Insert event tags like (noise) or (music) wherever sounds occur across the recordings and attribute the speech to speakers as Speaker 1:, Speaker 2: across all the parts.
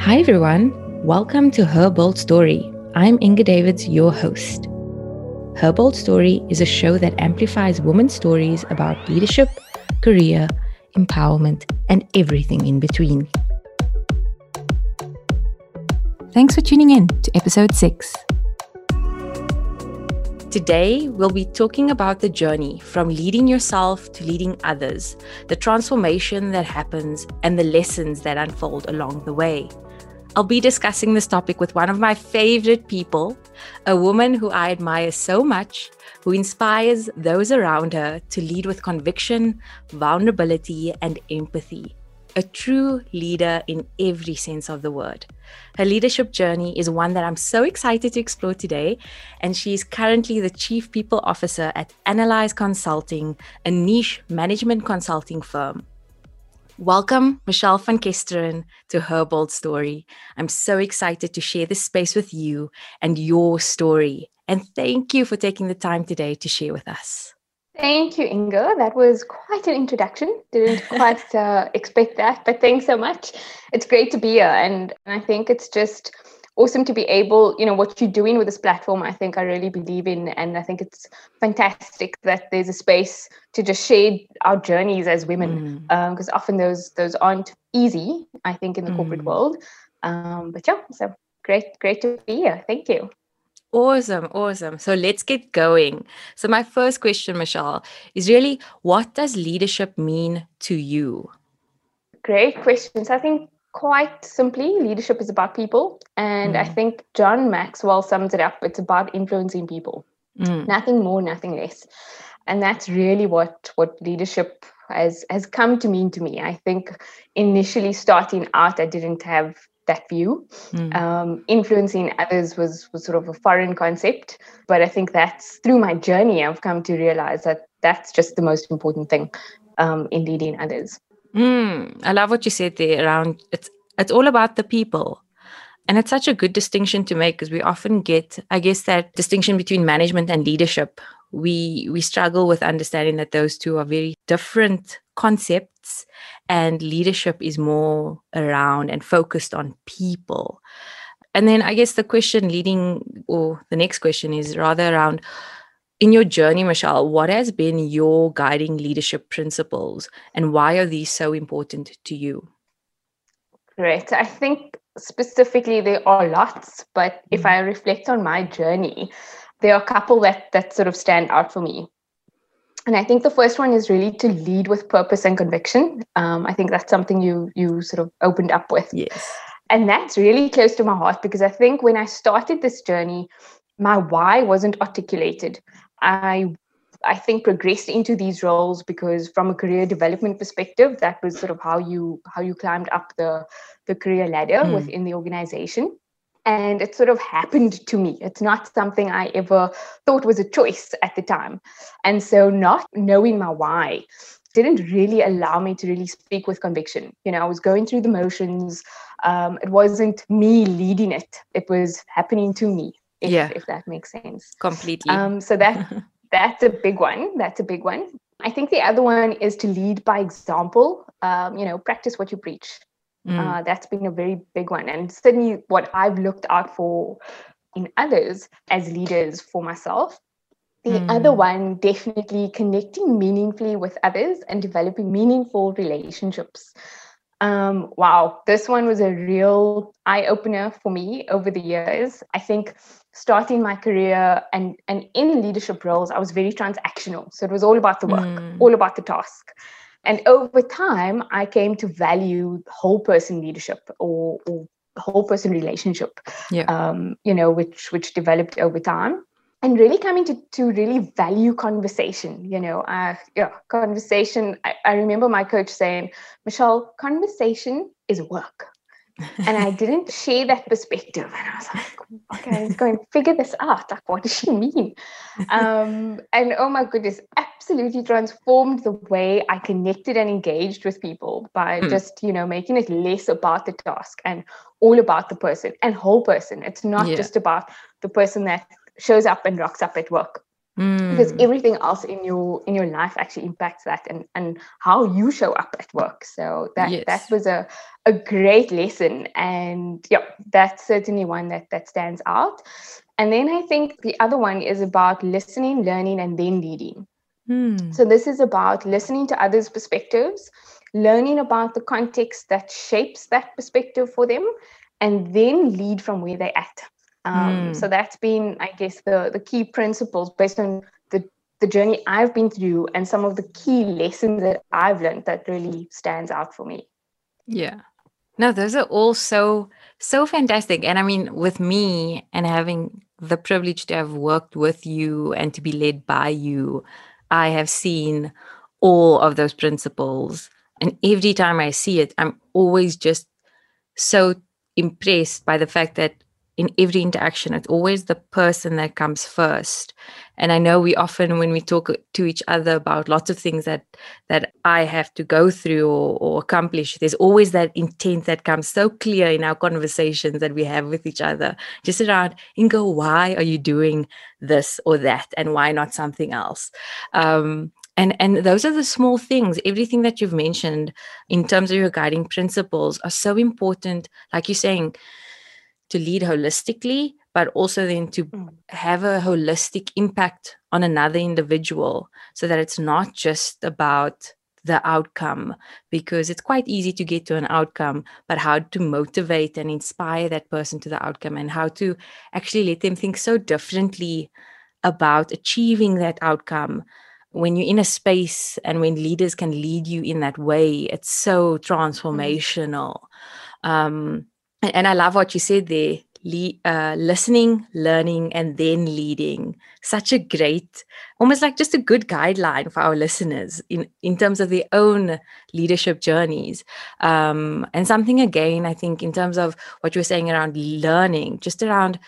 Speaker 1: Hi, everyone. Welcome to Her Bold Story. I'm Inga Davids, your host. Her Bold Story is a show that amplifies women's stories about leadership, career, empowerment, and everything in between. Thanks for tuning in to episode six. Today, we'll be talking about the journey from leading yourself to leading others, the transformation that happens, and the lessons that unfold along the way. I'll be discussing this topic with one of my favorite people, a woman who I admire so much, who inspires those around her to lead with conviction, vulnerability, and empathy a true leader in every sense of the word. Her leadership journey is one that I'm so excited to explore today, and she is currently the Chief People Officer at Analyze Consulting, a niche management consulting firm. Welcome, Michelle van Kesteren, to Her Bold Story. I'm so excited to share this space with you and your story. And thank you for taking the time today to share with us.
Speaker 2: Thank you, Inga. That was quite an introduction. Didn't (laughs) quite uh, expect that, but thanks so much. It's great to be here, and I think it's just awesome to be able, you know, what you're doing with this platform. I think I really believe in, and I think it's fantastic that there's a space to just share our journeys as women, because mm. um, often those those aren't easy. I think in the mm. corporate world, um, but yeah, so great, great to be here. Thank you.
Speaker 1: Awesome, awesome. So let's get going. So, my first question, Michelle, is really what does leadership mean to you?
Speaker 2: Great questions. I think quite simply, leadership is about people. And mm. I think John Maxwell sums it up it's about influencing people, mm. nothing more, nothing less. And that's really what, what leadership has, has come to mean to me. I think initially starting out, I didn't have that view. Mm. Um, influencing others was was sort of a foreign concept, but I think that's through my journey I've come to realize that that's just the most important thing um, in leading others.
Speaker 1: Mm, I love what you said there around it's it's all about the people. And it's such a good distinction to make because we often get, I guess, that distinction between management and leadership. We we struggle with understanding that those two are very different concepts and leadership is more around and focused on people. And then I guess the question leading, or the next question is rather around in your journey, Michelle, what has been your guiding leadership principles and why are these so important to you?
Speaker 2: Great. I think specifically there are lots, but if mm-hmm. I reflect on my journey, there are a couple that that sort of stand out for me. And I think the first one is really to lead with purpose and conviction. Um, I think that's something you you sort of opened up with.
Speaker 1: Yes.
Speaker 2: And that's really close to my heart because I think when I started this journey, my why wasn't articulated. I I think progressed into these roles because from a career development perspective, that was sort of how you how you climbed up the the career ladder mm. within the organization and it sort of happened to me. It's not something I ever thought was a choice at the time. And so, not knowing my why didn't really allow me to really speak with conviction. You know, I was going through the motions. Um, it wasn't me leading it, it was happening to me, if, yeah. if that makes sense.
Speaker 1: Completely.
Speaker 2: Um, so, that (laughs) that's a big one. That's a big one. I think the other one is to lead by example. Um, you know, practice what you preach. Mm. Uh, that's been a very big one. And certainly what I've looked out for in others as leaders for myself. The mm. other one, definitely connecting meaningfully with others and developing meaningful relationships. Um, wow, this one was a real eye opener for me over the years. I think starting my career and, and in leadership roles, I was very transactional. So it was all about the work, mm. all about the task. And over time, I came to value whole person leadership or, or whole person relationship, yeah. um, you know, which which developed over time. And really coming to, to really value conversation, you know, uh, yeah, conversation. I, I remember my coach saying, Michelle, conversation is work and I didn't share that perspective. And I was like, okay, let's go and figure this out. Like, what does she mean? Um, and oh my goodness, absolutely transformed the way I connected and engaged with people by mm. just, you know, making it less about the task and all about the person and whole person. It's not yeah. just about the person that shows up and rocks up at work.
Speaker 1: Mm.
Speaker 2: because everything else in your in your life actually impacts that and and how you show up at work so that
Speaker 1: Yes.
Speaker 2: that was a a great lesson and yeah that's certainly one that that stands out and then i think the other one is about listening learning and then leading
Speaker 1: Mm.
Speaker 2: so this is about listening to others perspectives learning about the context that shapes that perspective for them and then lead from where they're at um,
Speaker 1: Mm.
Speaker 2: so that's been i guess the the key principles based on the the journey i've been through and some of the key lessons that i've learned that really stands out for me
Speaker 1: Yeah. No, those are all so so fantastic. And I mean, with me and having the privilege to have worked with you and to be led by you, I have seen all of those principles. And every time I see it, I'm always just so impressed by the fact that in every interaction, it's always the person that comes first. And I know we often, when we talk to each other about lots of things that that I have to go through or, or accomplish, there's always that intent that comes so clear in our conversations that we have with each other, just around Inga, why are you doing this or that, and why not something else? Um, and and those are the small things. Everything that you've mentioned in terms of your guiding principles are so important. Like you're saying, to lead holistically, but also then to
Speaker 2: Mm.
Speaker 1: have a holistic impact on another individual so that it's not just about the outcome because it's quite easy to get to an outcome but how to motivate and inspire that person to the outcome and how to actually let them think so differently about achieving that outcome. When you're in a space and when leaders can lead you in that way it's so transformational. Um, and, I love what you said there. Le- uh, listening, learning, and then leading. Such a great, almost like just a good guideline for our listeners in, in terms of their own leadership journeys. Um, and something again, I think, in terms of what you were saying around learning, just around,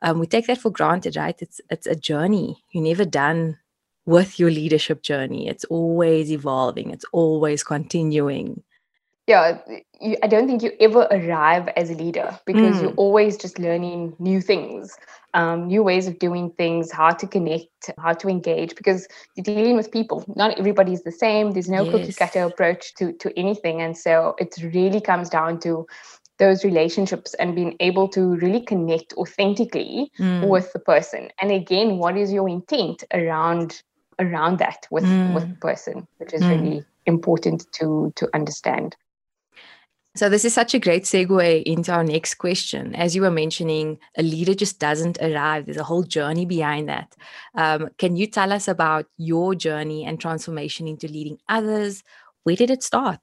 Speaker 1: um, we take that for granted, right? It's it's a journey. You're never done with your leadership journey. It's always evolving. It's always continuing.
Speaker 2: Yeah you, i don't think you ever arrive as a leader because
Speaker 1: Mm.
Speaker 2: you're always just learning new things um, new ways of doing things how to connect how to engage because you're dealing with people not everybody is the same there's no cookie cutter approach to to anything and so it really comes down to those relationships and being able to really connect authentically
Speaker 1: Mm.
Speaker 2: with the person and again what is your intent around around that with with
Speaker 1: Mm.
Speaker 2: the person which is
Speaker 1: Mm.
Speaker 2: really important to to understand
Speaker 1: So, this is such a great segue into our next question. As you were mentioning, a leader just doesn't arrive, there's a whole journey behind that. Um, can you tell us about your journey and transformation into leading others? Where did it start?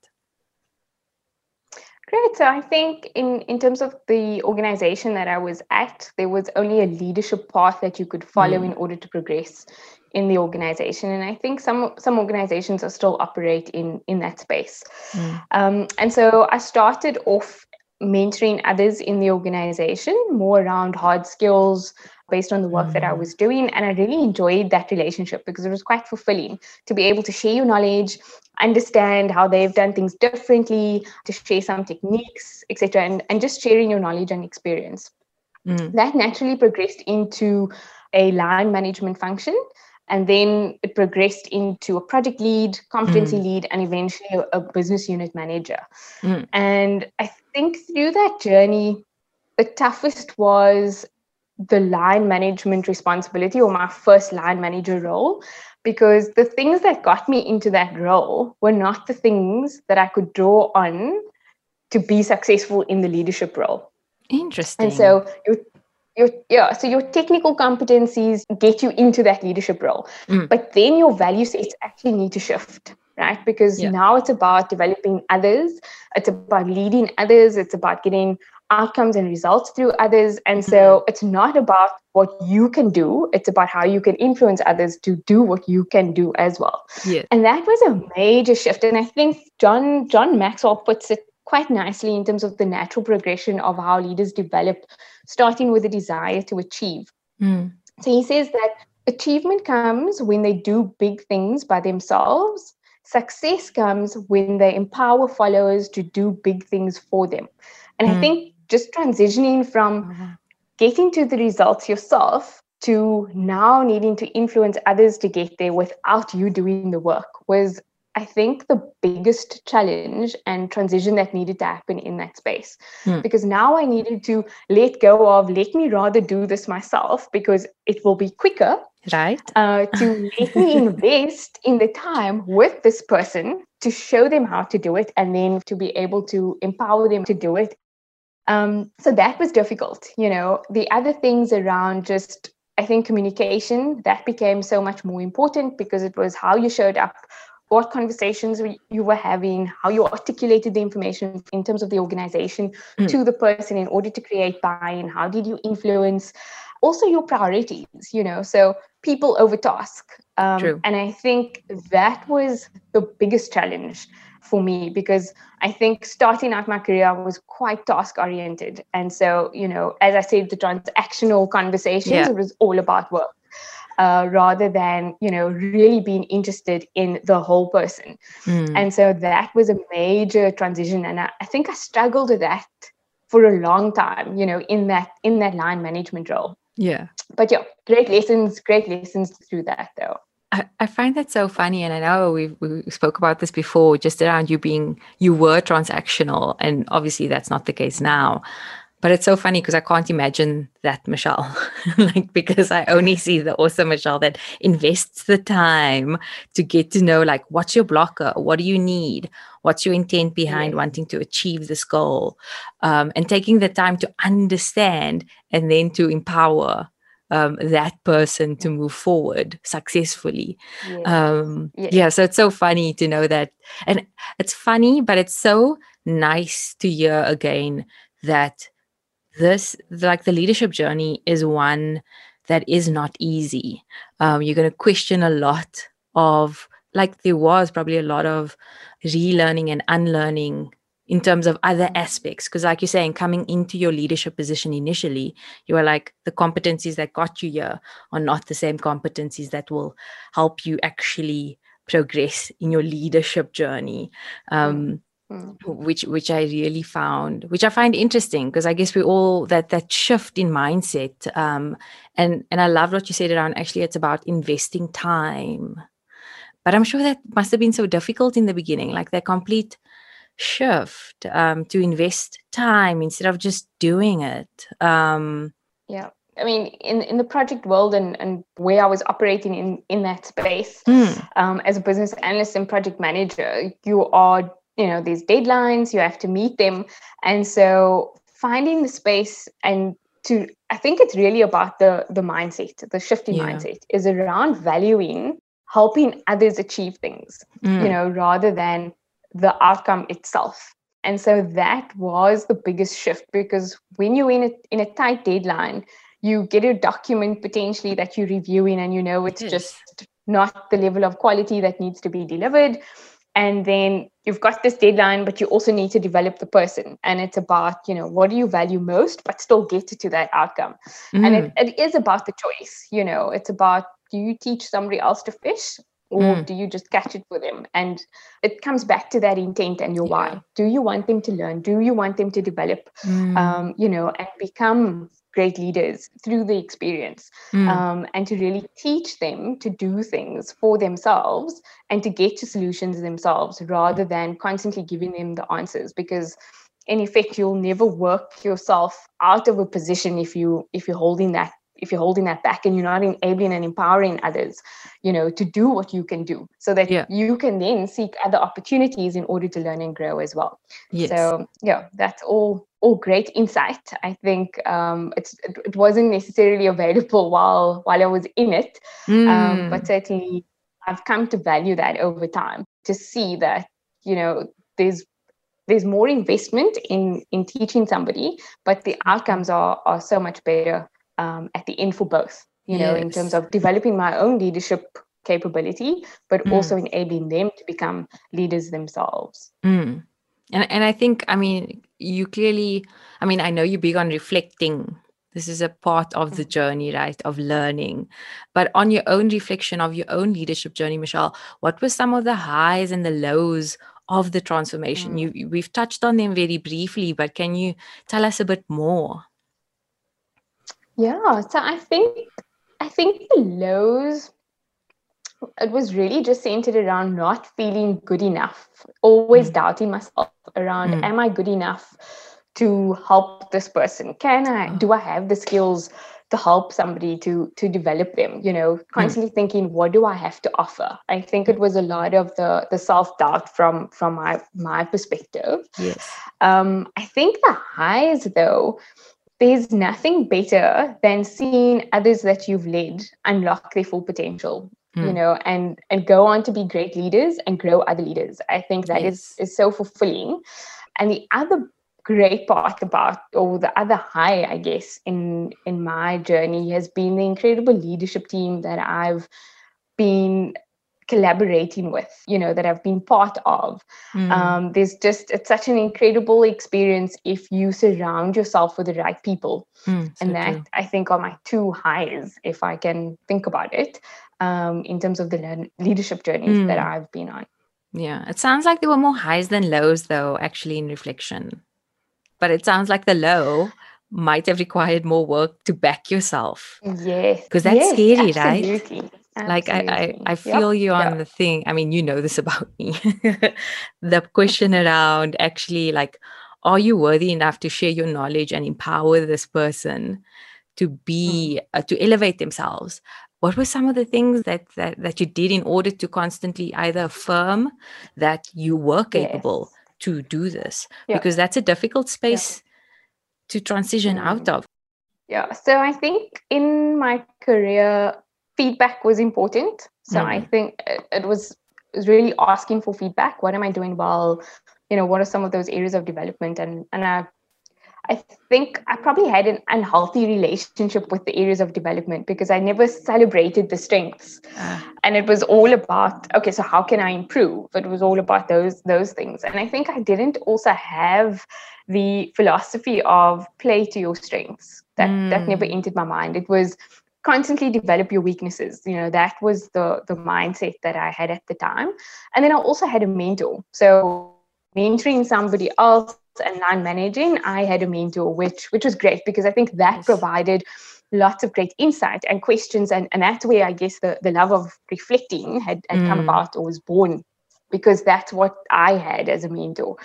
Speaker 2: Great. So I think in, in terms of the organization that I was at, there was only a leadership path that you could follow
Speaker 1: Mm.
Speaker 2: in order to progress in the organization. And I think some some organizations are still operate in in that space.
Speaker 1: Mm.
Speaker 2: Um, and so I started off mentoring others in the organization more around hard skills based on the work that I
Speaker 1: Mm.
Speaker 2: was doing. And I really enjoyed that relationship because it was quite fulfilling to be able to share your knowledge, understand how they've done things differently, to share some techniques, etc., and, and just sharing your knowledge and experience.
Speaker 1: Mm.
Speaker 2: That naturally progressed into a line management function. And then it progressed into a project lead, competency
Speaker 1: Mm.
Speaker 2: lead, and eventually a, a business unit manager.
Speaker 1: Mm.
Speaker 2: And I think through that journey, the toughest was the line management responsibility or my first line manager role because the things that got me into that role were not the things that I could draw on to be successful in the leadership role.
Speaker 1: Interesting.
Speaker 2: And so your your yeah, so your technical competencies get you into that leadership role.
Speaker 1: Mm.
Speaker 2: But then your value sets actually need to shift, right? Because
Speaker 1: Yeah.
Speaker 2: now it's about developing others, it's about leading others, it's about getting outcomes and results through others. And so
Speaker 1: Mm-hmm.
Speaker 2: it's not about what you can do, it's about how you can influence others to do what you can do as well.
Speaker 1: yes.
Speaker 2: And that was a major shift. And I think John John Maxwell puts it quite nicely in terms of the natural progression of how leaders develop, starting with a desire to achieve.
Speaker 1: Mm.
Speaker 2: So he says that achievement comes when they do big things by themselves. Success comes when they empower followers to do big things for them. And I
Speaker 1: Mm.
Speaker 2: think just transitioning from
Speaker 1: Uh-huh.
Speaker 2: getting to the results yourself to now needing to influence others to get there without you doing the work was I think the biggest challenge and transition that needed to happen in that space. Mm. Because now I needed to let go of, let me rather do this myself because it will be quicker.
Speaker 1: Right.
Speaker 2: Uh, to (laughs) let me invest in the time with this person to show them how to do it and then to be able to empower them to do it. Um, so that was difficult. You know, the other things around just I think communication that became so much more important because it was how you showed up what conversations you were having, how you articulated the information in terms of the organization mm. to the person in order to create buy-in, how did you influence also your priorities, you know, so people over task. Um, And I think that was the biggest challenge for me because I think starting out my career was quite task oriented. And so, you know, as I said, the transactional conversations, yeah. it was all about work uh, rather than you know really being interested in the whole person mm. and so that was a major transition and I, I, think i struggled with that for a long time you know in that in that line management role
Speaker 1: yeah
Speaker 2: but yeah great lessons great lessons through that though
Speaker 1: I, I find that so funny, and I know we we spoke about this before, just around you being you were transactional, and obviously that's not the case now. But it's so funny because I can't imagine that Michelle, (laughs) like because I only see the awesome Michelle that invests the time to get to know like what's your blocker, what do you need, what's your intent behind yeah. wanting to achieve this goal, um, and taking the time to understand and then to empower um, that person to move forward successfully. Yeah. Um, yeah. yeah. So it's so funny to know that. And it's funny, but it's so nice to hear again that this like the leadership journey is one that is not easy. Um, you're going to question a lot of like there was probably a lot of relearning and unlearning in terms of other aspects. Because like you're saying coming into your leadership position initially you are like the competencies that got you here are not the same competencies that will help you actually progress in your leadership journey. Um, Mm. which which I really found which I find interesting because I guess we all that that shift in mindset um and and I love what you said around actually it's about investing time but I'm sure that must have been so difficult in the beginning like that complete shift um to invest time instead of just doing it um
Speaker 2: yeah I mean, in, in the project world and, and where I was operating in, in that space, mm. um, as a business analyst and project manager, you are you know these deadlines you have to meet them and so finding the space and to i think it's really about the the mindset the shifting yeah. mindset is around valuing helping others achieve things mm. you know rather than the outcome itself and so that was the biggest shift because when you're in a, in a tight deadline you get a document potentially that you're reviewing and you know it's just not the level of quality that needs to be delivered and then you've got this deadline but you also need to develop the person and it's about you know what do you value most but still get to that outcome mm. and it, it is about the choice you know it's about do you teach somebody else to fish or mm. do you just catch it for them and it comes back to that intent and your yeah. why do you want them to learn do you want them to develop mm. um, you know and become great leaders through the experience mm. um, and to really teach them to do things for themselves and to get to solutions themselves rather than constantly giving them the answers because in effect you'll never work yourself out of a position if you if you're holding that if you're holding that back and you're not enabling and empowering others you know to do what you can do so that yeah. you can then seek other opportunities in order to learn and grow as well yes. so yeah that's all all great insight. I think um, it's it wasn't necessarily available while while I was in it, mm. um, but certainly I've come to value that over time to see that you know there's there's more investment in in teaching somebody, but the outcomes are are so much better um, at the end for both. You know, in terms of developing my own leadership capability, but mm. also enabling them to become leaders themselves.
Speaker 1: Mm. And and I think I mean you clearly I mean I know you're big on reflecting. This is a part of the journey, right, of learning. But on your own reflection of your own leadership journey, Michelle, what were some of the highs and the lows of the transformation? Mm. You we've touched on them very briefly, but can you tell us a bit more?
Speaker 2: Yeah, so I think I think the lows, it was really just centered around not feeling good enough, always mm. doubting myself around, mm. am I good enough to help this person? Can I, do I have the skills to help somebody to to develop them you know constantly mm. thinking what do i have to offer i think it was a lot of the the self-doubt from from my my perspective
Speaker 1: yes
Speaker 2: um i think the highs though there's nothing better than seeing others that you've led unlock their full potential mm. you know and and go on to be great leaders and grow other leaders i think that yes. is is so fulfilling and the other great part about or the other high i guess in in my journey has been the incredible leadership team that i've been collaborating with you know that i've been part of mm. um, there's just it's such an incredible experience if you surround yourself with the right people mm, so and that true. i think are my two highs if i can think about it um, in terms of the le- leadership journeys mm. that i've been on
Speaker 1: yeah it sounds like there were more highs than lows though actually in reflection but it sounds like the low might have required more work to back yourself.
Speaker 2: Yes.
Speaker 1: Because that's
Speaker 2: yes,
Speaker 1: scary,
Speaker 2: absolutely.
Speaker 1: right? Like I, I, I feel yep. you on yep. the thing. I mean, you know this (laughs) about me. the question (laughs) around actually like, are you worthy enough to share your knowledge and empower this person to be mm. uh, to elevate themselves? What were some of the things that, that that you did in order to constantly either affirm that you were capable? Yes to do this yeah. because that's a difficult space to transition mm. out of
Speaker 2: yeah so i think in my career feedback was important so mm. i think it, was, it was really asking for feedback what am i doing well you know what are some of those areas of development and and i I think I probably had an unhealthy relationship with the areas of development because I never celebrated the strengths. Uh. And it was all about, okay, so how can I improve? It was all about those those things. And I think I didn't also have the philosophy of play to your strengths. That mm. that never entered my mind. It was constantly develop your weaknesses. You know, that was the the mindset that I had at the time. And then I also had a mentor. So mentoring somebody else and line managing, I had a mentor, which which was great because I think that yes. provided lots of great insight and questions, and, and that's where I guess the, the love of reflecting had, had mm. come about or was born because that's what I had as a mentor,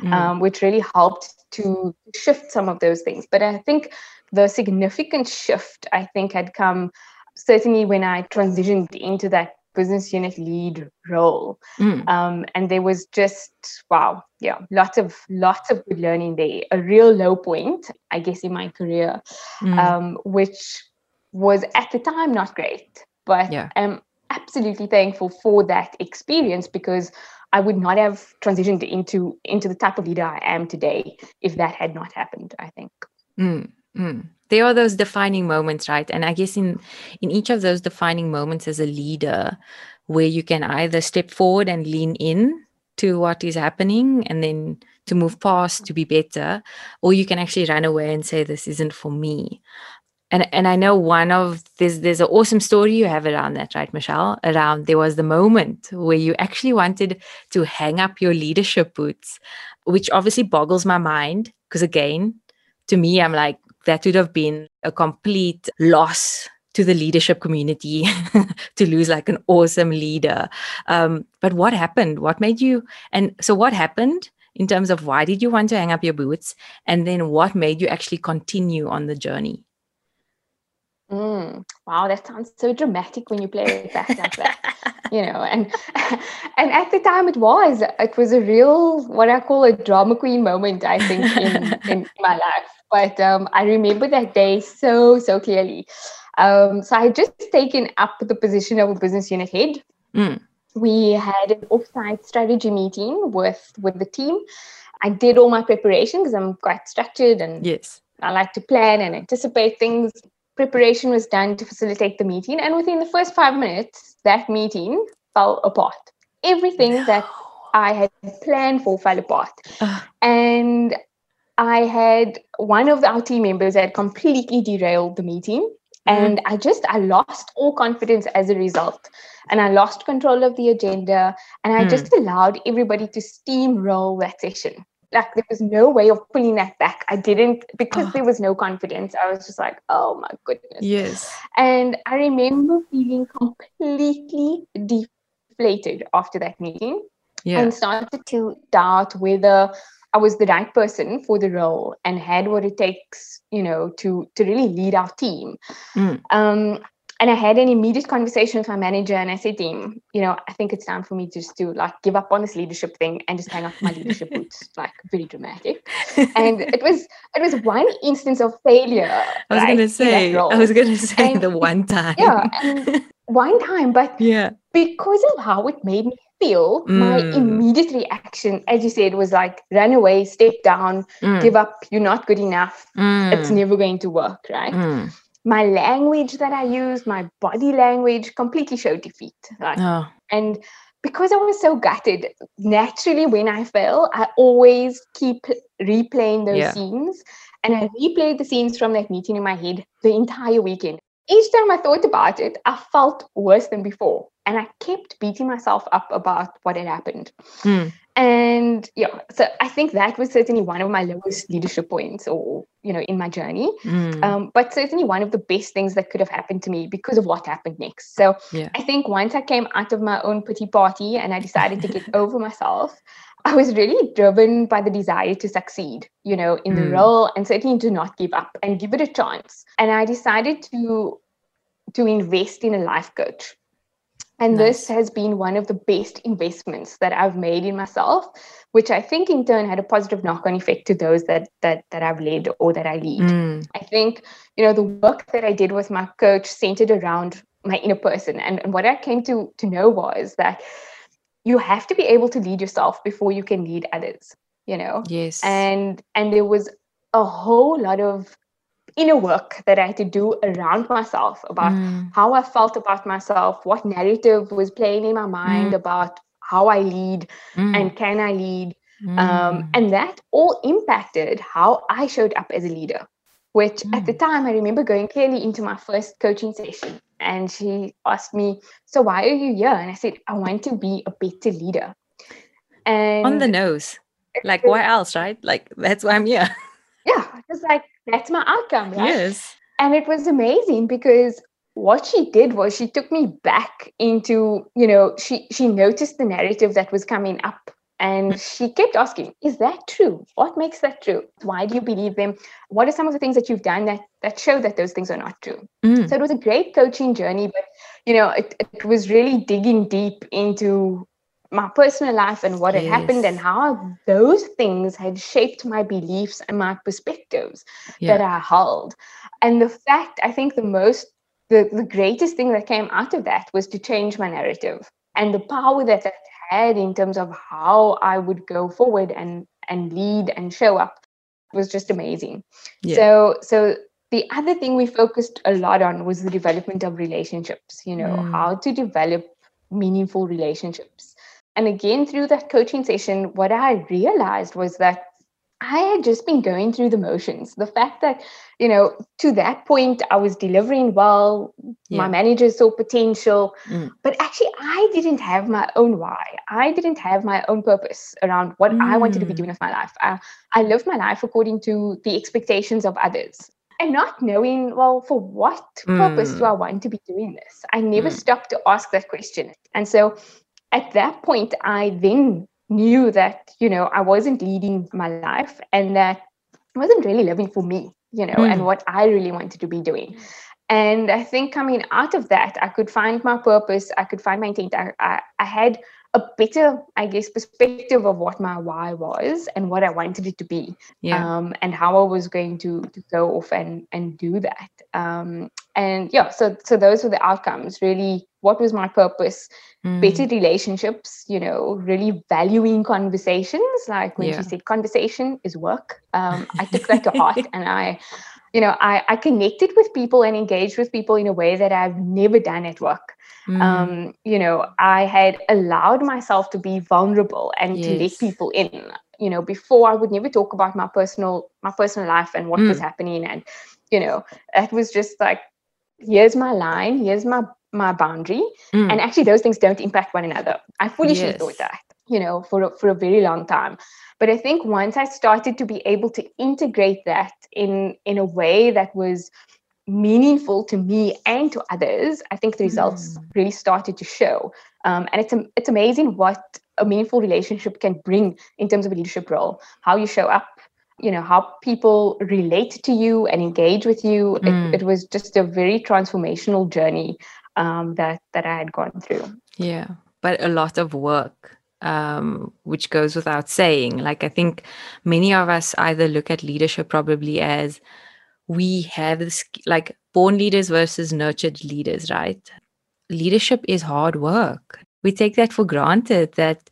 Speaker 2: mm. um, which really helped to shift some of those things. But I think the significant shift I think had come certainly when I transitioned into that business unit lead role. Mm. Um, and there was just wow, yeah, lots of lots of good learning there. A real low point, I guess, in my career, mm. um, which was at the time not great, but yeah. I'm absolutely thankful for that experience because I would not have transitioned into into the type of leader I am today if that had not happened. I think.
Speaker 1: Mm. Mm. There are those defining moments, right? And I guess in in each of those defining moments as a leader, where you can either step forward and lean in to what is happening and then to move past to be better, or you can actually run away and say, This isn't for me. And and I know one of there's there's an awesome story you have around that, right, Michelle? Around there was the moment where you actually wanted to hang up your leadership boots, which obviously boggles my mind. Because again, to me, I'm like, that would have been a complete loss to the leadership community (laughs) to lose like an awesome leader. Um, but what happened? What made you? And so, what happened in terms of why did you want to hang up your boots? And then, what made you actually continue on the journey?
Speaker 2: Mm, wow, that sounds so dramatic when you play it back like that, (laughs) you know. And (laughs) and at the time, it was it was a real what I call a drama queen moment. I think in in my life but um, I remember that day so, so clearly. Um, so I had just taken up the position of a business unit head. Mm. We had an offsite strategy meeting with, with the team. I did all my preparation because I'm quite structured and
Speaker 1: yes.
Speaker 2: I like to plan and anticipate things. Preparation was done to facilitate the meeting. And within the first five minutes, that meeting fell apart. Everything no. that I had planned for fell apart. Uh. And I had one of our team members had completely derailed the meeting. Mm-hmm. And I just, I lost all confidence as a result. And I lost control of the agenda. And I mm. just allowed everybody to steamroll that session. like there was no way of pulling that back. I didn't because oh. there was no confidence. I was just like, oh my goodness.
Speaker 1: Yes.
Speaker 2: And I remember feeling completely deflated after that meeting. Yeah. And started to doubt whether I was the right person for the role and had what it takes, you know, to to really lead our team. Mm. Um, and I had an immediate conversation with my manager and I said to him, you know, I think it's time for me just to like give up on this leadership thing and just hang up my leadership (laughs) boots, like very dramatic. And it was it was one instance of failure.
Speaker 1: I was right, gonna say, I was gonna say and, the one time.
Speaker 2: Yeah, (laughs) one time, but
Speaker 1: yeah,
Speaker 2: because of how it made me feel, mm. my immediate reaction, as you said, was like run away, step down, mm. give up, you're not good enough, mm. it's never going to work, right? Mm my language that I used, my body language completely showed defeat. Like, oh. And because I was so gutted, naturally when I fell, I always keep replaying those yeah. scenes. And I replayed the scenes from that meeting in my head the entire weekend. Each time I thought about it, I felt worse than before. And I kept beating myself up about what had happened. Mm and yeah so i think that was certainly one of my lowest leadership points or you know in my journey mm. um, but certainly one of the best things that could have happened to me because of what happened next so yeah. i think once i came out of my own pity party and i decided to get (laughs) over myself i was really driven by the desire to succeed you know in mm. the role and certainly to not give up and give it a chance and i decided to to invest in a life coach and nice. this has been one of the best investments that I've made in myself, which I think in turn had a positive knock-on effect to those that that that I've led or that I lead. Mm. I think, you know, the work that I did with my coach centered around my inner person. And, and what I came to to know was that you have to be able to lead yourself before you can lead others, you know?
Speaker 1: Yes.
Speaker 2: And and there was a whole lot of inner work that I had to do around myself about mm. how I felt about myself, what narrative was playing in my mind mm. about how I lead mm. and can I lead. Um, mm. and that all impacted how I showed up as a leader, which at the mm. time I remember going clearly into my first coaching session. And she asked me, So why are you here? And I said, I want to be a better leader.
Speaker 1: And on the nose. Like, why else, right? Like, that's why I'm here. (laughs)
Speaker 2: Yeah. It's like, that's my outcome right
Speaker 1: yes
Speaker 2: and it was amazing because what she did was she took me back into you know she she noticed the narrative that was coming up and mm. she kept asking is that true what makes that true why do you believe them what are some of the things that you've done that that show that those things are not true mm. so it was a great coaching journey but you know it, it was really digging deep into my personal life and what yes. had happened and how those things had shaped my beliefs and my perspectives yeah. that I held. And the fact, I think the most, the, the greatest thing that came out of that was to change my narrative and the power that that had in terms of how I would go forward and and lead and show up was just amazing. Yeah. So so the other thing we focused a lot on was the development of relationships, you know, mm. how to develop meaningful relationships. And again, through that coaching session, what I realized was that I had just been going through the motions. The fact that, you know, to that point, I was delivering well, yeah. my manager saw potential, mm. but actually, I didn't have my own why. I didn't have my own purpose around what mm. I wanted to be mm. doing with my life. I, I lived my life according to the expectations of others and not knowing, well, for what mm. purpose do mm. I want to be doing this? I never mm. stopped to ask that question. And so at that point, I then knew that, you know, I wasn't leading my life and that I wasn't really living for me, you know, mm. and what I really wanted to be doing. And I think coming out of that, I could find my purpose, I could find my intent. I, I, I had a better, I guess, perspective of what my why was and what I wanted it to be, yeah. um, and how I was going to to go off and and do that. Um, and yeah, so so those were the outcomes. Really, what was my purpose? Mm. Better relationships. You know, really valuing conversations. Like when yeah. she said, "Conversation is work." Um, I took that to (laughs) heart, and I you know I, I connected with people and engaged with people in a way that i've never done at work mm. um, you know i had allowed myself to be vulnerable and yes. to let people in you know before i would never talk about my personal my personal life and what mm. was happening and you know it was just like here's my line here's my my boundary mm. and actually those things don't impact one another i foolishly yes. thought that you know for a, for a very long time but i think once i started to be able to integrate that in in a way that was meaningful to me and to others i think the results mm. really started to show. Um, and it's it's amazing what a meaningful relationship can bring in terms of a leadership role. How you show up you know how people relate to you and engage with you. Mm. it, it, was just a very transformational journey um, that that i had gone through.
Speaker 1: Yeah but a lot of work um, which goes without saying. Like i think many of us either look at leadership probably as we have this like born leaders versus nurtured leaders right? Leadership is hard work. We take that for granted that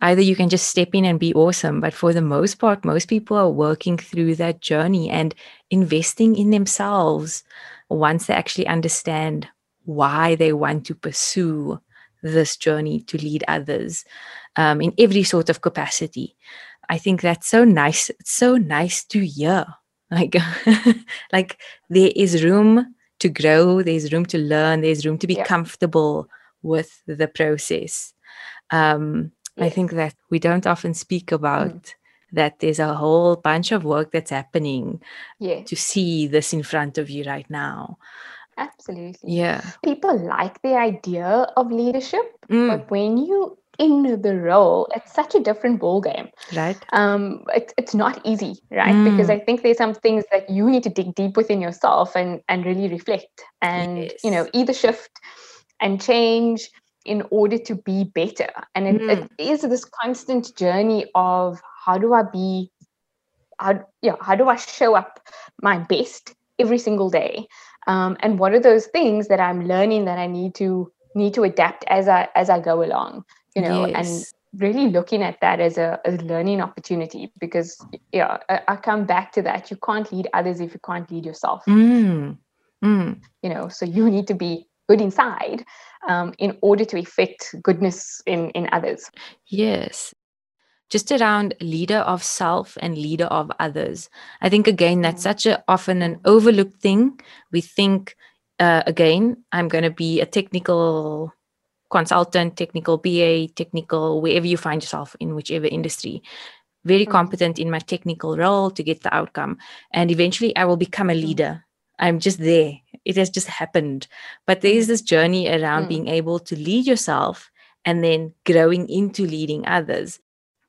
Speaker 1: either you can just step in and be awesome but for the most part most people are working through that journey and investing in themselves once they actually understand why they want to pursue this journey to lead others um, in every sort of capacity i think that's so nice it's so nice to hear (laughs) like like there is room to grow there's room to learn there's room to be comfortable with the process um, I think that we don't often speak about mm. that there's a whole bunch of work that's happening
Speaker 2: yeah.
Speaker 1: to see this in front of you right now.
Speaker 2: Absolutely.
Speaker 1: Yeah.
Speaker 2: People like the idea of leadership,
Speaker 1: mm.
Speaker 2: but when you in the role, it's such a different ball game.
Speaker 1: Right.
Speaker 2: Um, it, it's not easy, right? Mm. Because I think there's some things that you need to dig deep within yourself and and really reflect and yes. you know either shift and change in order to be better. And it, mm. it is this constant journey of how do I be, how, yeah, how do I show up my best every single day? Um, and what are those things that I'm learning that I need to need to adapt as I as I go along, you know, yes. and really looking at that as a, a learning opportunity because yeah, I, I, come back to that. You can't lead others if you can't lead yourself.
Speaker 1: Mm. Mm.
Speaker 2: You know, so you need to be good inside um, in order to effect goodness in, in others.
Speaker 1: Yes. Just around leader of self and leader of others. I think, again, that's mm. such a often an overlooked thing. We think, uh, again, I'm going to be a technical consultant, technical BA, technical, wherever you find yourself in whichever industry very mm. competent in my technical role to get the outcome. And eventually I will become a mm. leader. I'm just there. It has just happened. But there is mm. this journey around mm. being able to lead yourself and then growing into leading others.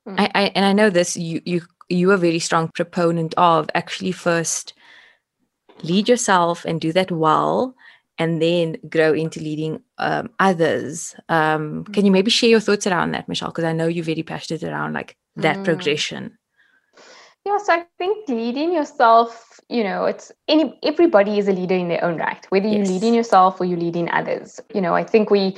Speaker 1: Mm. I, I and I know this you you you are a very strong proponent of actually first lead yourself and do that well and then grow into leading um, others. Um, can you mm. maybe share your thoughts around that, Michelle? Because I know you're very passionate around like that mm. progression.
Speaker 2: Yeah, so I think leading yourself, you know, it's any everybody is a leader in their own right, whether you're leading yourself or you're leading others. You know, I think we,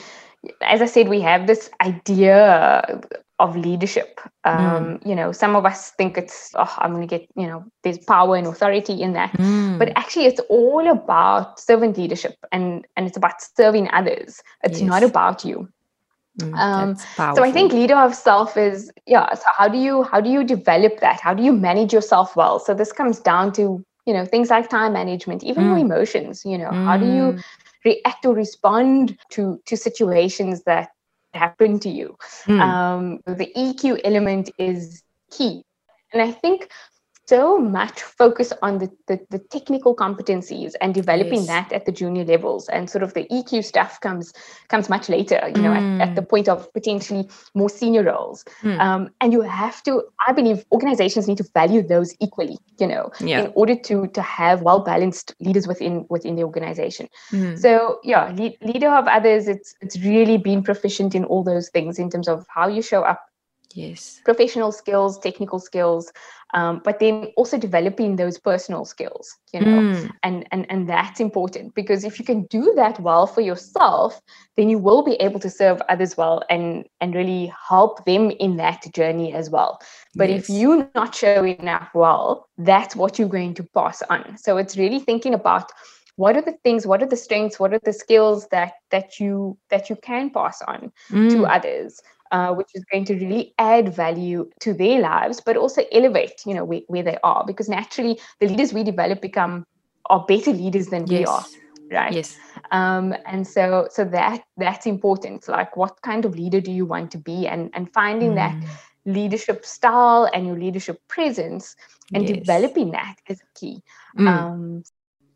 Speaker 2: as I said, we have this idea of leadership. Um, mm. You know, some of us think it's, oh, I'm going to get, you know, there's power and authority in that.
Speaker 1: Mm.
Speaker 2: But actually, it's all about servant leadership and and it's about serving others. It's yes. not about you.
Speaker 1: Mm, um,
Speaker 2: so I think leader of self is yeah. So how do you how do you develop that? How do you manage yourself well? So this comes down to you know things like time management, even mm. your emotions. You know mm. how do you mm. react or respond to to situations that happen to you?
Speaker 1: Mm.
Speaker 2: Um, the EQ element is key, and I think so much focus on the, the, the technical competencies and developing yes. that at the junior levels and sort of the eq stuff comes comes much later you know
Speaker 1: mm.
Speaker 2: at, at, the point of potentially more senior roles
Speaker 1: mm.
Speaker 2: um, and you have to i believe organizations need to value those equally you know
Speaker 1: yeah.
Speaker 2: in order to to have well balanced leaders within within the organization
Speaker 1: mm.
Speaker 2: so yeah le- leader of others it's it's really being proficient in all those things in terms of how you show up
Speaker 1: yes
Speaker 2: professional skills technical skills um, but then also developing those personal skills you know
Speaker 1: mm.
Speaker 2: and, and and that's important because if you can do that well for yourself then you will be able to serve others well and and really help them in that journey as well but yes. if you're not showing up well that's what you're going to pass on so it's really thinking about what are the things what are the strengths what are the skills that that you that you can pass on
Speaker 1: mm.
Speaker 2: to others uh, which is going to really add value to their lives, but also elevate, you know, where, where they are. Because naturally, the leaders we develop become are better leaders than
Speaker 1: yes.
Speaker 2: we are, right?
Speaker 1: Yes.
Speaker 2: Um, and so, so that that's important. Like, what kind of leader do you want to be, and and finding mm. that leadership style and your leadership presence and yes. developing that is key. Mm. Um,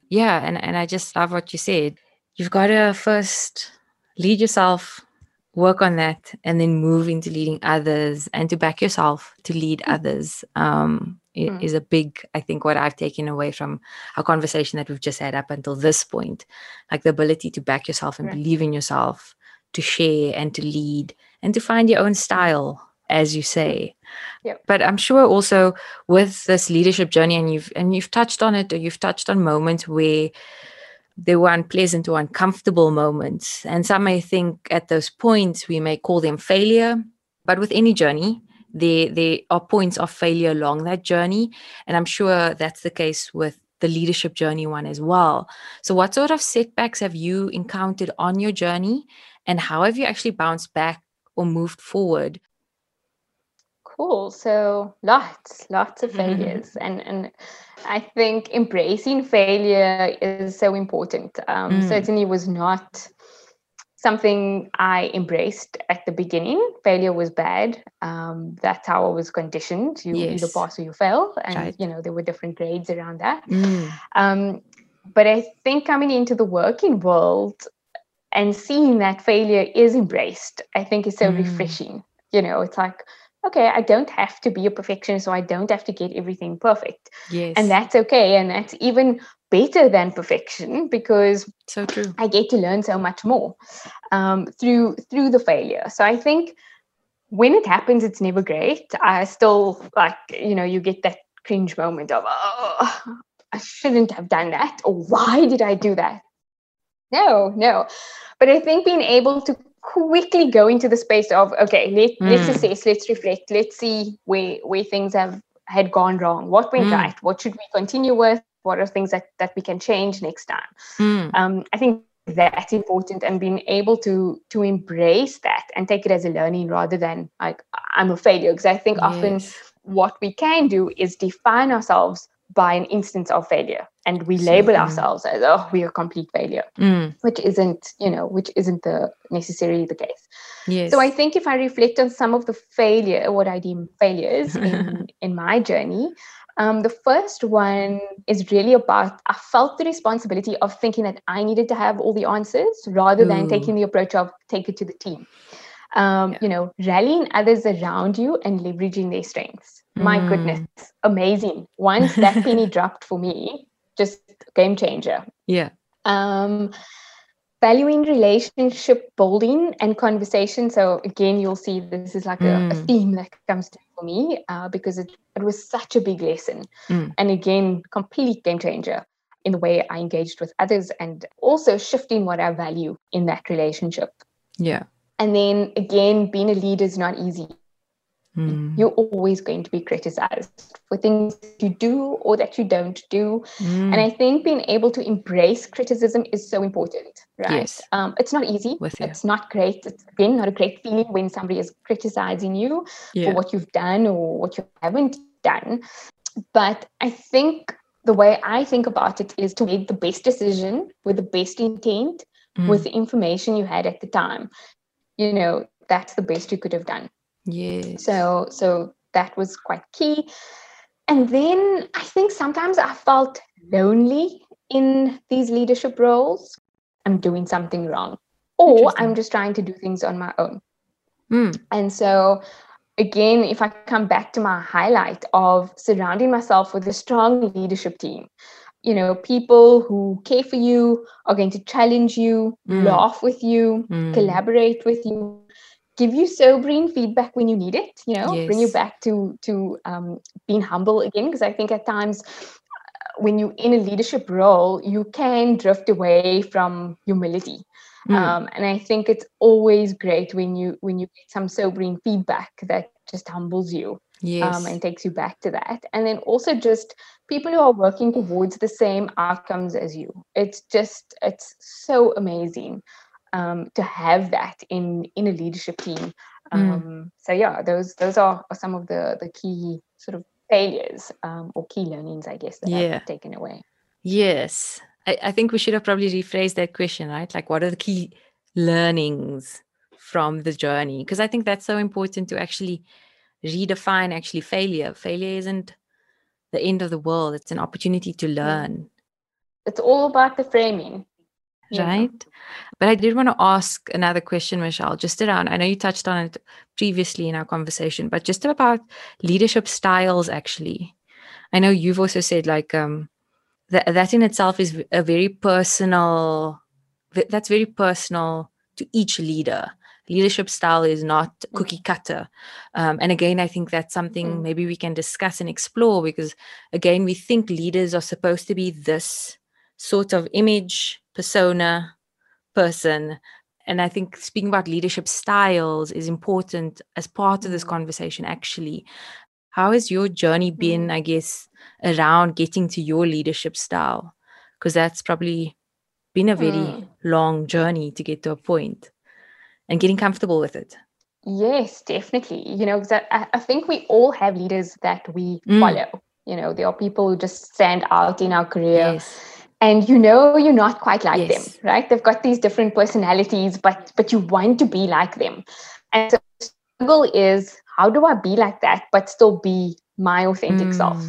Speaker 1: yeah, and, and I just love what you said. You've got to first lead yourself, work on that, and then move into leading others and to back yourself to lead mm. others. Um, mm. is a big, I think, what I've taken away from our conversation that we've just had up until this point. Like the ability to back yourself and right. believe in yourself, to share and to lead, and to find your own style as you say
Speaker 2: yep.
Speaker 1: but i'm sure also with this leadership journey and you've and you've touched on it or you've touched on moments where there were unpleasant or uncomfortable moments and some may think at those points we may call them failure but with any journey there there are points of failure along that journey. And i'm sure that's the case with the leadership journey one as well. So what sort of setbacks have you encountered on your journey? And how have you actually bounced back or moved forward?
Speaker 2: Cool. So lots, lots of (laughs) failures, and and I think embracing failure is so important. Um, mm. Certainly was not something I embraced at the beginning. Failure was bad. Um, that's how I was conditioned. You yes. either pass or you fail, and right. you know there were different grades around that. Mm. Um, but I think coming into the working world and seeing that failure is embraced, I think is so mm. refreshing. You know, it's like okay, I don't have to be a perfectionist, so I don't have to get everything perfect.
Speaker 1: Yes.
Speaker 2: And that's okay. And that's even better than perfection because
Speaker 1: so true.
Speaker 2: I get to learn so much more um, through through the failure. So I think when it happens, it's never great. I still like, you know, you get that cringe moment of, oh, I shouldn't have done that, or why did I do that? No, no. But I think being able to quickly go into the space of okay let, mm. let's assess let's reflect let's see where where things have had gone wrong what went mm. right what should we continue with what are things that that we can change next time mm. um, i think that's important and being able to to embrace that and take it as a learning rather than like i'm a failure because i think yes. often what we can do is define ourselves by an instance of failure and we label mm. ourselves as oh we are complete failure mm. which isn't you know which isn't the necessarily the case
Speaker 1: yes.
Speaker 2: so i think if i reflect on some of the failure what i deem failures (laughs) in in my journey um, the first one is really about I felt the responsibility of thinking that I needed to have all the answers rather Ooh. than taking the approach of take it to the team. Um, yeah. You know, rallying others around you and leveraging their strengths my mm. goodness amazing once that penny dropped for me just game changer
Speaker 1: yeah
Speaker 2: um valuing relationship building and conversation so again you'll see this is like mm. a, a, mm. theme that comes to for me uh, because it, it was such a big lesson mm. and again complete game changer in the way i engaged with others and also shifting what i value in that relationship
Speaker 1: yeah
Speaker 2: and then again being a leader is not easy Mm. You're always going to be criticized for things you do or that you don't do. Mm. And I think being able to embrace criticism is so important, right?
Speaker 1: Yes.
Speaker 2: Um, it's not easy. It's not great. It's again not a great feeling when somebody is criticizing you yeah. for what you've done or what you haven't done. But I think the way I think about it is to make the best decision with the best intent, mm. with the information you had at the time. You know, that's the best you could have done.
Speaker 1: Yes.
Speaker 2: So so that was quite key. And then I think sometimes I felt lonely in these leadership roles. I'm doing something wrong. Or I'm just trying to do things on my own.
Speaker 1: Mm.
Speaker 2: And so again, if I come back to my highlight of surrounding myself with a strong leadership team, you know, people who care for you, are going to challenge you, mm. laugh with you, mm. collaborate with you, give you sobering feedback when you need it you know yes. bring you back to to um, being humble again because i think at times uh, when you're in a leadership role you can drift away from humility mm. um, and i think it's always great when you when you get some sobering feedback that just humbles you um,
Speaker 1: yes.
Speaker 2: um, and takes you back to that and then also just people who are working towards the same outcomes as you it's just it's so amazing um, to have that in in a leadership team. Hmm. Um, mm. So yeah, those those are, are, some of the the key sort of failures um, or key learnings, I guess, that yeah. I've taken away.
Speaker 1: Yes, I, I think we should have probably rephrased that question, right? Like, what are the key learnings from the journey? Because I think that's so important to actually redefine actually failure. Failure isn't the end of the world, it's an opportunity to learn.
Speaker 2: It's all about the framing.
Speaker 1: Right. But I did want to ask another question, Michelle, just around, I know you touched on it previously in our conversation, but just about leadership styles, actually. I know you've also said like um, that, that in itself is a very personal, that's very personal to each leader leadership style is not mm. cookie cutter um, and again i think that's something mm. maybe we can discuss and explore because again we think leaders are supposed to be this sort of image persona person and i think speaking about leadership styles is important as part of this mm. conversation actually how has your journey been i guess around getting to your leadership style because that's probably been a very mm. long journey to get to a point and getting comfortable with it.
Speaker 2: Yes, definitely. You know, I, I think we all have leaders that we mm. follow. You know, there are people who just stand out in our career. Yes. And you know you're not quite like yes. them, right? They've got these different personalities, but but you want to be like them. And so the struggle is how do I be like that, but still be my authentic mm. self?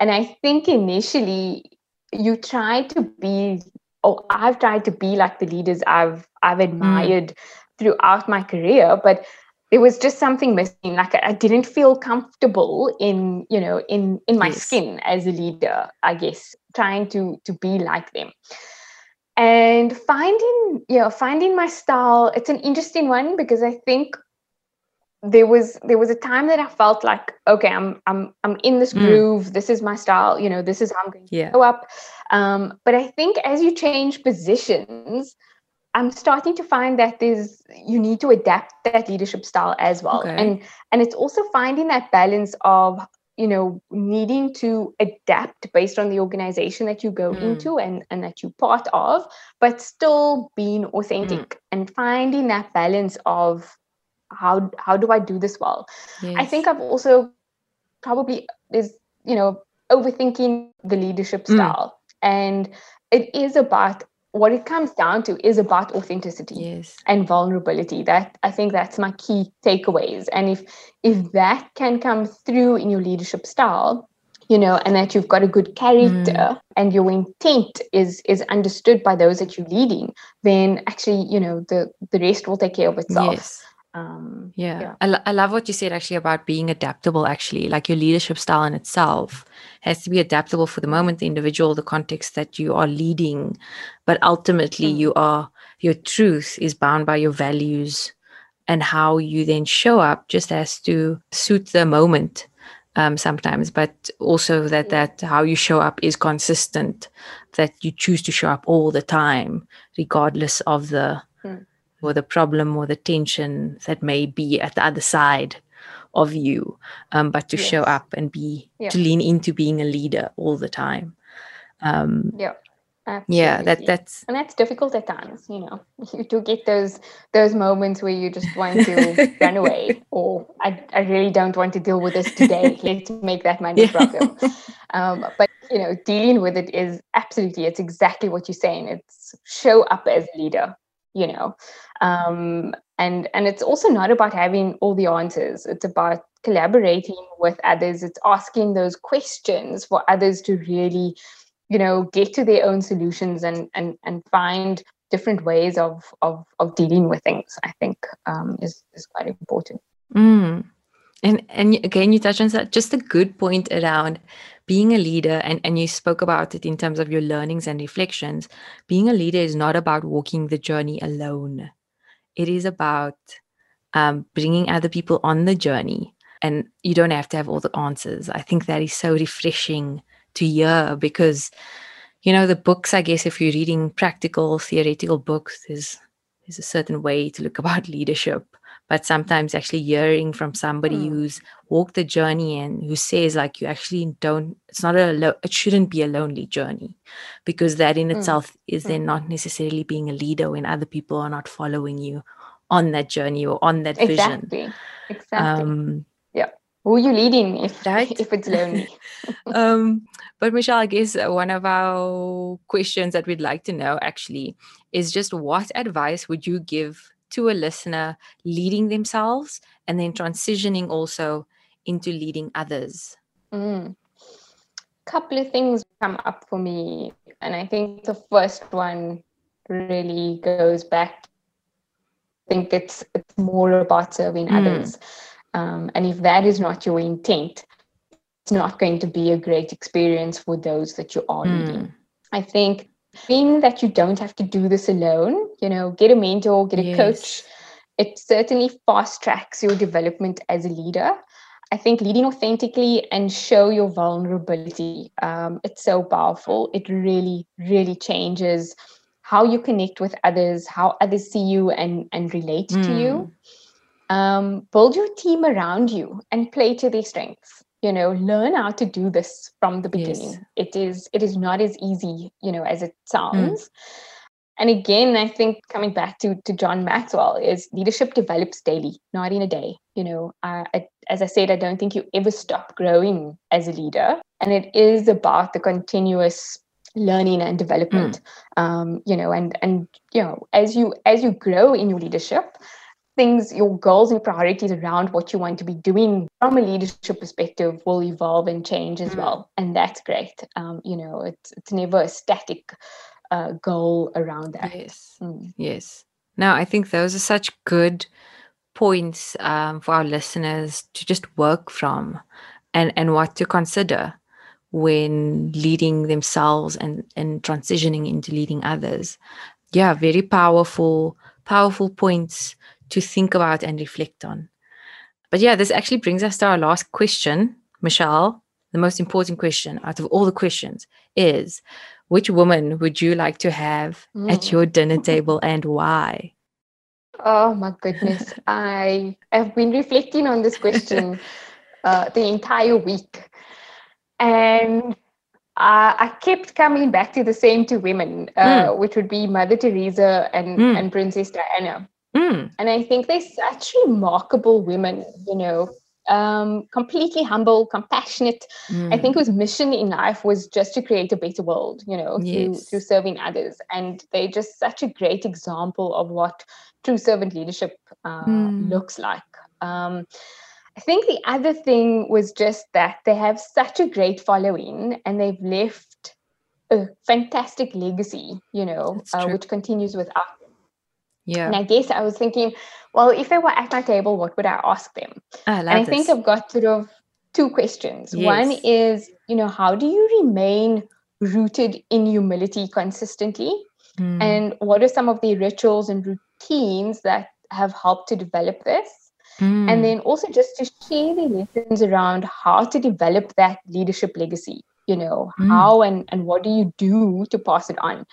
Speaker 2: And I think initially you try to be, oh, I've tried to be like the leaders I've I've mm. admired mm throughout my career but there was just something missing like i didn't feel comfortable in you know in in my yes. skin as a leader i guess trying to to be like them and finding you know finding my style it's an interesting one because i think there was there was a time that i felt like okay i'm i'm i'm in this mm. groove this is my style you know this is how i'm going to yeah. go up um, but i think as you change positions I'm starting to find that there's you need to adapt that leadership style as well. Okay. And and it's also finding that balance of you know needing to adapt based on the organization that you go mm. into and and that you're part of but still being authentic mm. and finding that balance of how how do i do this well yes. i think i've also probably is you know overthinking the leadership mm. style mm. and it is about what it comes down to is about authenticity
Speaker 1: yes.
Speaker 2: and vulnerability that i think that's my key takeaways and if if that can come through in your leadership style you know and that you've got a good character mm. and your intent is is understood by those that you're leading then actually you know the the rest will take care of itself
Speaker 1: yes um, yeah, yeah. I, I love what you said actually about being adaptable actually. Like your leadership style in itself has to be adaptable for the moment the individual the context that you are leading. But ultimately mm. you are your truth is bound by your values and how you then show up just has to suit the moment um, sometimes. But also that that how you show up is consistent that you choose to show up all the time regardless of the mm or the problem or the tension that may be at the other side of you um, but to yes. show up and be yeah. to lean into being a leader all the time
Speaker 2: um, yeah
Speaker 1: Absolutely. yeah that that's
Speaker 2: and that's difficult at times you know (laughs) you do get those those moments where you just want to (laughs) run away or I, I really don't want to deal with this today (laughs) let's make that money yeah. problem um, but you know dealing with it is absolutely it's exactly what you're saying it's show up as a leader you know um, and and it's also not about having all the answers. It's about collaborating with others. It's asking those questions for others to really you know get to their own solutions and and and find different ways of of of dealing with things i think um, is is quite important.
Speaker 1: Mm. And and again you touch on that just a good point around being a leader, and, and you spoke about it in terms of your learnings and reflections, being a leader is not about walking the journey alone. It is about um, bringing other people on the journey. And you don't have to have all the answers. I think that is so refreshing to hear because, you know, the books, I guess, if you're reading practical, theoretical books, there's, there's a certain way to look (laughs) about leadership but sometimes actually hearing from somebody mm. who's walked the journey and who says like you actually don't it's not a lo- it shouldn't be a lonely journey because that in mm. itself is mm. then not necessarily being a leader when other people are not following you on that journey or on that
Speaker 2: exactly.
Speaker 1: vision
Speaker 2: exactly um, yeah who are you leading if right? (laughs) if it's lonely (laughs)
Speaker 1: um but michelle i guess one of our questions that we'd like to know actually is just what advice would you give to a listener leading themselves and then transitioning also into leading others?
Speaker 2: Mm. Couple of things come up for me. And I think the first one really goes back. I think it's it's more about serving mm. others. Um, and if that is not your intent, it's not going to be a great experience for those that you are mm. leading. I think being that you don't have to do this alone, you know, get a mentor, get a yes. coach. It certainly fast tracks your development as a leader. I think leading authentically and show your vulnerability. Um, it's so powerful. It really, really changes how you connect with others, how others see you and, and relate mm. to you. Hmm. Um, build your team around you and play to their strengths you know learn how to do this from the beginning yes. it is it is not as easy you know as it mm. sounds mm. and again i think coming back to to john maxwell is leadership develops daily not in a day you know uh, I, as i said i don't think you ever stop growing as a leader and it is about the continuous learning and development mm. um, you know and and you know as you as you grow in your leadership things, your goals and priorities around what you want to be doing from a leadership perspective will evolve and change as mm. well. And that's great. Um, you know, it's, it's never a static uh, goal around that.
Speaker 1: Yes. Mm. Yes. Now, I think those are such good points um, for our listeners to just work from and, and what to consider when leading themselves and, and transitioning into leading others. Yeah, very powerful, powerful points to think about and reflect on. But yeah, this actually brings us to our last question, Michelle. The most important question out of all the questions is which woman would you like to have mm. at your dinner table and why?
Speaker 2: Oh my goodness. (laughs) I have been reflecting on this question uh, the entire week. And uh, I kept coming back to the same two women, uh, mm. which would be Mother Teresa and, mm. and Princess Diana. Mm. And I think they're such remarkable women, you know, um, completely humble, compassionate. Mm. I think whose mission in life was just to create a better world, you know, yes. through, through serving others. And they're just such a great example of what true servant leadership uh, mm. looks like. Um, I think the other thing was just that they have such a great following and they've left a fantastic legacy, you know, uh, which continues with us
Speaker 1: yeah.
Speaker 2: And I guess I was thinking, well, if they were at my table, what would I ask them?
Speaker 1: I
Speaker 2: and I
Speaker 1: this.
Speaker 2: think I've got sort of two questions. Yes. One is, you know, how do you remain rooted in humility consistently? Mm. And what are some of the rituals and routines that have helped to develop this? Mm. And then also just to share the lessons around how to develop that leadership legacy, you know, mm. how and, and what do you do to pass it on?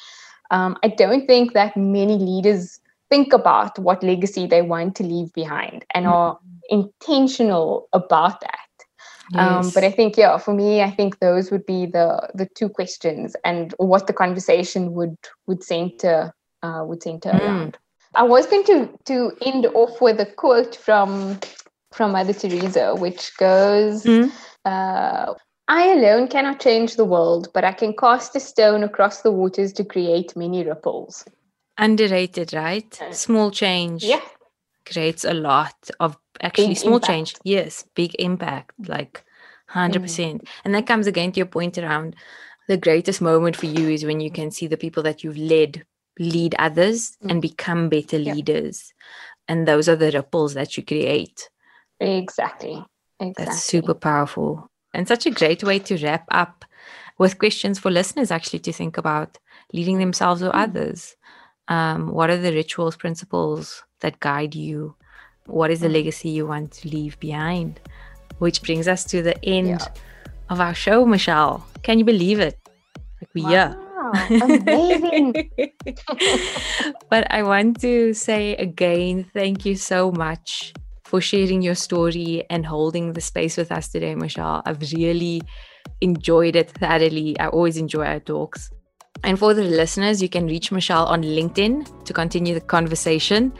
Speaker 2: Um, I don't think that many leaders think about what legacy they want to leave behind and mm-hmm. are intentional about that. Yes. Um, but I think, yeah, for me, I think those would be the the two questions and what the conversation would would center uh, would center mm. around. I was going to to end off with a quote from from Mother Teresa, which goes. Mm. Uh, I alone cannot change the world, but I can cast a stone across the waters to create many ripples
Speaker 1: underrated right small change
Speaker 2: yeah
Speaker 1: creates a lot of actually big small impact. change yes big impact like 100% mm. and that comes again to your point around the greatest moment for you is when you can see the people that you've led lead others mm. and become better yeah. leaders and those are the ripples that you create
Speaker 2: exactly exactly
Speaker 1: that's super powerful and such a great way to wrap up with questions for listeners actually to think about leading themselves or mm. others um, what are the rituals principles that guide you what is the mm. legacy you want to leave behind which brings us to the end yeah. of our show michelle can you believe it like we
Speaker 2: wow. Amazing. (laughs) (laughs)
Speaker 1: but I want to say again, thank you so much for sharing your story and holding the space with us today, Michelle. I've really enjoyed it thoroughly. I always enjoy our talks. And for the listeners, you can reach Michelle on LinkedIn to continue the conversation.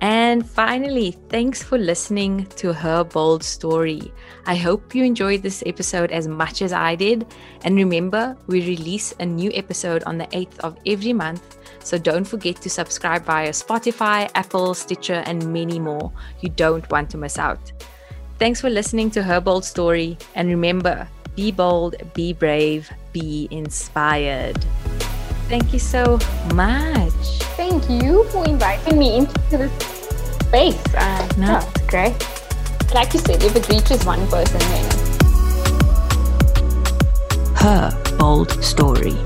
Speaker 1: And finally, thanks for listening to her bold story. I hope you enjoyed this episode as much as I did. And remember, we release a new episode on the 8th of every month. So don't forget to subscribe via Spotify, Apple, Stitcher, and many more. You don't want to miss out. Thanks for listening to her bold story. And remember, be bold, be brave, be inspired. Thank you so much.
Speaker 2: Thank you for inviting me into this space. Uh, no. Yeah, it's great. Like you said, if it reaches one person, then.
Speaker 1: Her bold story.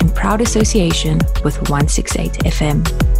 Speaker 1: In proud association with 168 FM.